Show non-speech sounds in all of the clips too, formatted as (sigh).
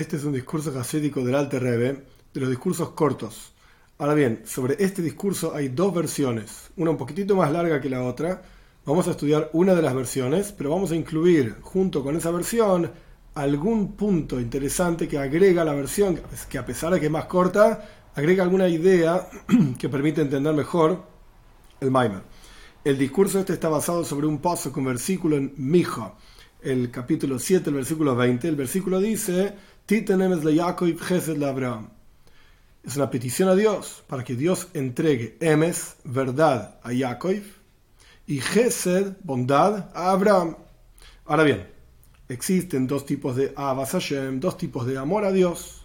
Este es un discurso hasídico del Alte Rebbe, de los discursos cortos. Ahora bien, sobre este discurso hay dos versiones, una un poquitito más larga que la otra. Vamos a estudiar una de las versiones, pero vamos a incluir junto con esa versión algún punto interesante que agrega la versión, que a pesar de que es más corta, agrega alguna idea (clears throat) que permite entender mejor el Maimer. El discurso este está basado sobre un paso con versículo en Mija, el capítulo 7, el versículo 20. El versículo dice es una petición a Dios para que Dios entregue Emes, verdad, a Jacob y Gesed, bondad, a Abraham. Ahora bien, existen dos tipos de Abbas Hashem, dos tipos de amor a Dios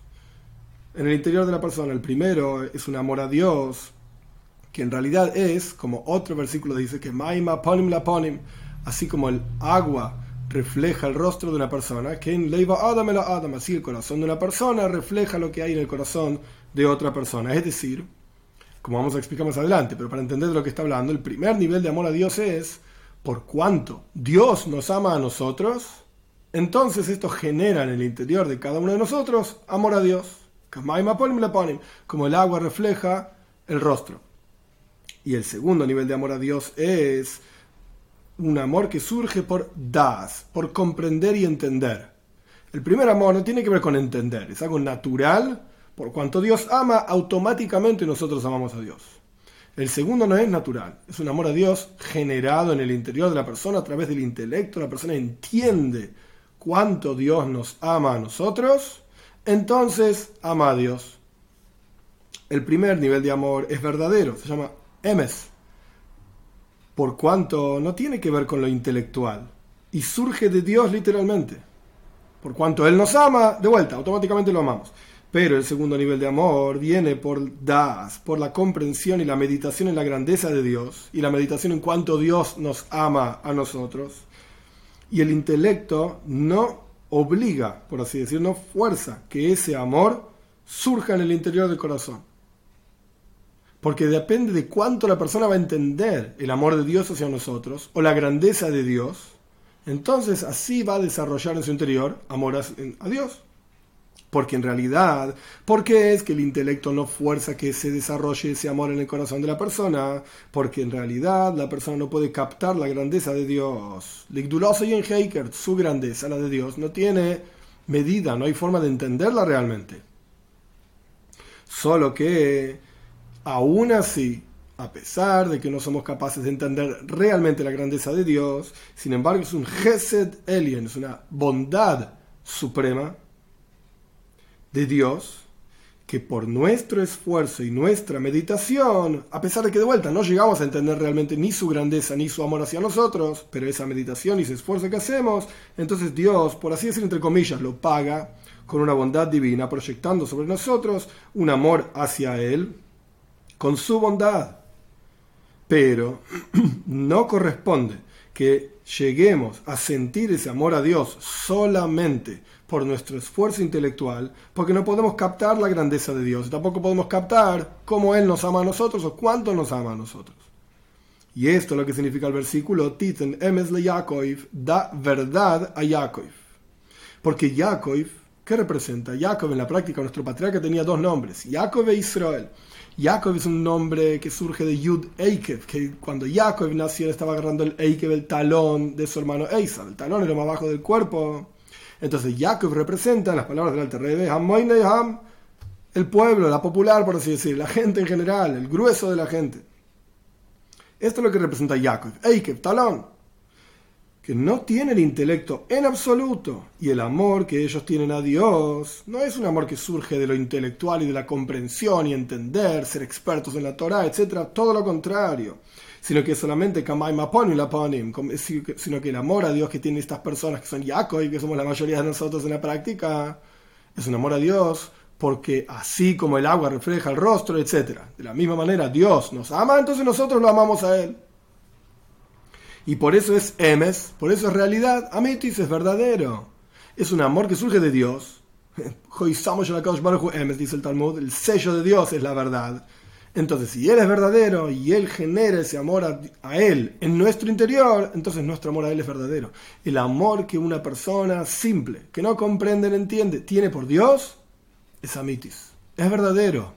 en el interior de la persona. El primero es un amor a Dios que en realidad es, como otro versículo dice, que Maima Ponim la Ponim, así como el agua refleja el rostro de una persona, que en Leiva Adam la Adam, así el corazón de una persona refleja lo que hay en el corazón de otra persona. Es decir, como vamos a explicar más adelante, pero para entender de lo que está hablando, el primer nivel de amor a Dios es por cuanto Dios nos ama a nosotros, entonces esto genera en el interior de cada uno de nosotros amor a Dios. Como el agua refleja el rostro. Y el segundo nivel de amor a Dios es un amor que surge por das, por comprender y entender. El primer amor no tiene que ver con entender, es algo natural, por cuanto Dios ama, automáticamente nosotros amamos a Dios. El segundo no es natural, es un amor a Dios generado en el interior de la persona a través del intelecto, la persona entiende cuánto Dios nos ama a nosotros, entonces ama a Dios. El primer nivel de amor es verdadero, se llama emes, por cuanto no tiene que ver con lo intelectual y surge de Dios literalmente. Por cuanto Él nos ama, de vuelta, automáticamente lo amamos. Pero el segundo nivel de amor viene por das, por la comprensión y la meditación en la grandeza de Dios y la meditación en cuanto Dios nos ama a nosotros. Y el intelecto no obliga, por así decirlo, no fuerza que ese amor surja en el interior del corazón porque depende de cuánto la persona va a entender el amor de Dios hacia nosotros o la grandeza de Dios, entonces así va a desarrollar en su interior amor a Dios. Porque en realidad, ¿por qué es que el intelecto no fuerza que se desarrolle ese amor en el corazón de la persona? Porque en realidad la persona no puede captar la grandeza de Dios. y en Heikert, su grandeza, la de Dios, no tiene medida, no hay forma de entenderla realmente. Solo que Aún así, a pesar de que no somos capaces de entender realmente la grandeza de Dios, sin embargo es un Gesed Elien, es una bondad suprema de Dios que por nuestro esfuerzo y nuestra meditación, a pesar de que de vuelta no llegamos a entender realmente ni su grandeza ni su amor hacia nosotros, pero esa meditación y ese esfuerzo que hacemos, entonces Dios, por así decir entre comillas, lo paga con una bondad divina, proyectando sobre nosotros un amor hacia Él, con su bondad. Pero (clears throat) no corresponde que lleguemos a sentir ese amor a Dios solamente por nuestro esfuerzo intelectual, porque no podemos captar la grandeza de Dios, tampoco podemos captar cómo Él nos ama a nosotros o cuánto nos ama a nosotros. Y esto es lo que significa el versículo Titen emes le Yaakov, da verdad a Yaakov. Porque Yaakov, ¿qué representa? Yaakov en la práctica, nuestro patriarca tenía dos nombres, Yaakov e Israel. Jacob es un nombre que surge de Yud Eikev, que cuando Jacob nació estaba agarrando el Eikev, el talón de su hermano Eisa, el talón era más abajo del cuerpo. Entonces Jacob representa, en las palabras del Alter Rebbe, Ham, el pueblo, la popular, por así decir, la gente en general, el grueso de la gente. Esto es lo que representa Jacob, Eikev, talón que no tienen intelecto en absoluto y el amor que ellos tienen a Dios no es un amor que surge de lo intelectual y de la comprensión y entender, ser expertos en la Torah, etc. Todo lo contrario, sino que solamente sino que el amor a Dios que tienen estas personas que son Yaakov y que somos la mayoría de nosotros en la práctica, es un amor a Dios porque así como el agua refleja el rostro, etc. De la misma manera Dios nos ama, entonces nosotros lo amamos a Él. Y por eso es emes, por eso es realidad. Amitis es verdadero. Es un amor que surge de Dios. (laughs) emes, dice el Talmud. El sello de Dios es la verdad. Entonces, si Él es verdadero y Él genera ese amor a, a, Él en nuestro interior, entonces nuestro amor a Él es verdadero. El amor que una persona simple, que no comprende ni entiende, tiene por Dios, es amitis. Es verdadero.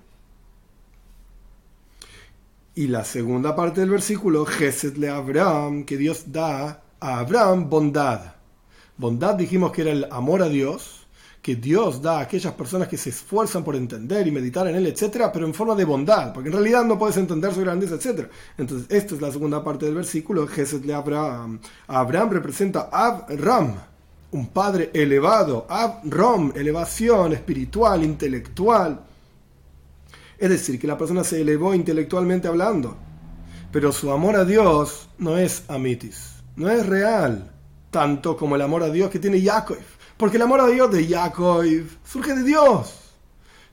Y la segunda parte del versículo, Gesed le Abraham, que Dios da a Abraham bondad. Bondad dijimos que era el amor a Dios, que Dios da a aquellas personas que se esfuerzan por entender y meditar en Él, etcétera, pero en forma de bondad, porque en realidad no puedes entender su grandeza, etcétera. Entonces, esta es la segunda parte del versículo, Gesed le Abraham. Abraham representa Abram, un padre elevado, Abram, elevación espiritual, intelectual. Es decir, que la persona se elevó intelectualmente hablando, pero su amor a Dios no es amitis, no es real, tanto como el amor a Dios que tiene Yaakov. Porque el amor a Dios de Jacob surge de Dios.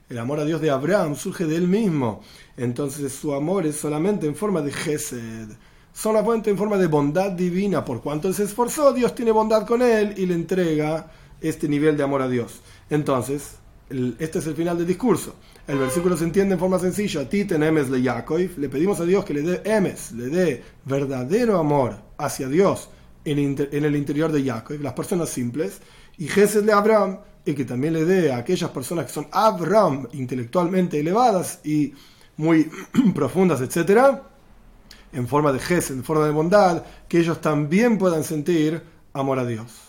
El amor a Dios de Abraham surge de él mismo. Entonces su amor es solamente en forma de Gesed. Solamente en forma de bondad divina. Por cuanto él se esforzó, Dios tiene bondad con él y le entrega este nivel de amor a Dios. Entonces, este es el final del discurso. El versículo se entiende en forma sencilla. Titen emes le Yaakov. Le pedimos a Dios que le dé emes, le dé verdadero amor hacia Dios en, el interior de Jacob, las personas simples y Gesed de Abraham, y que también le dé a aquellas personas que son Abraham, intelectualmente elevadas y muy (clears throat) profundas, etc., en forma de Gesed, en forma de bondad, que ellos también puedan sentir amor a Dios.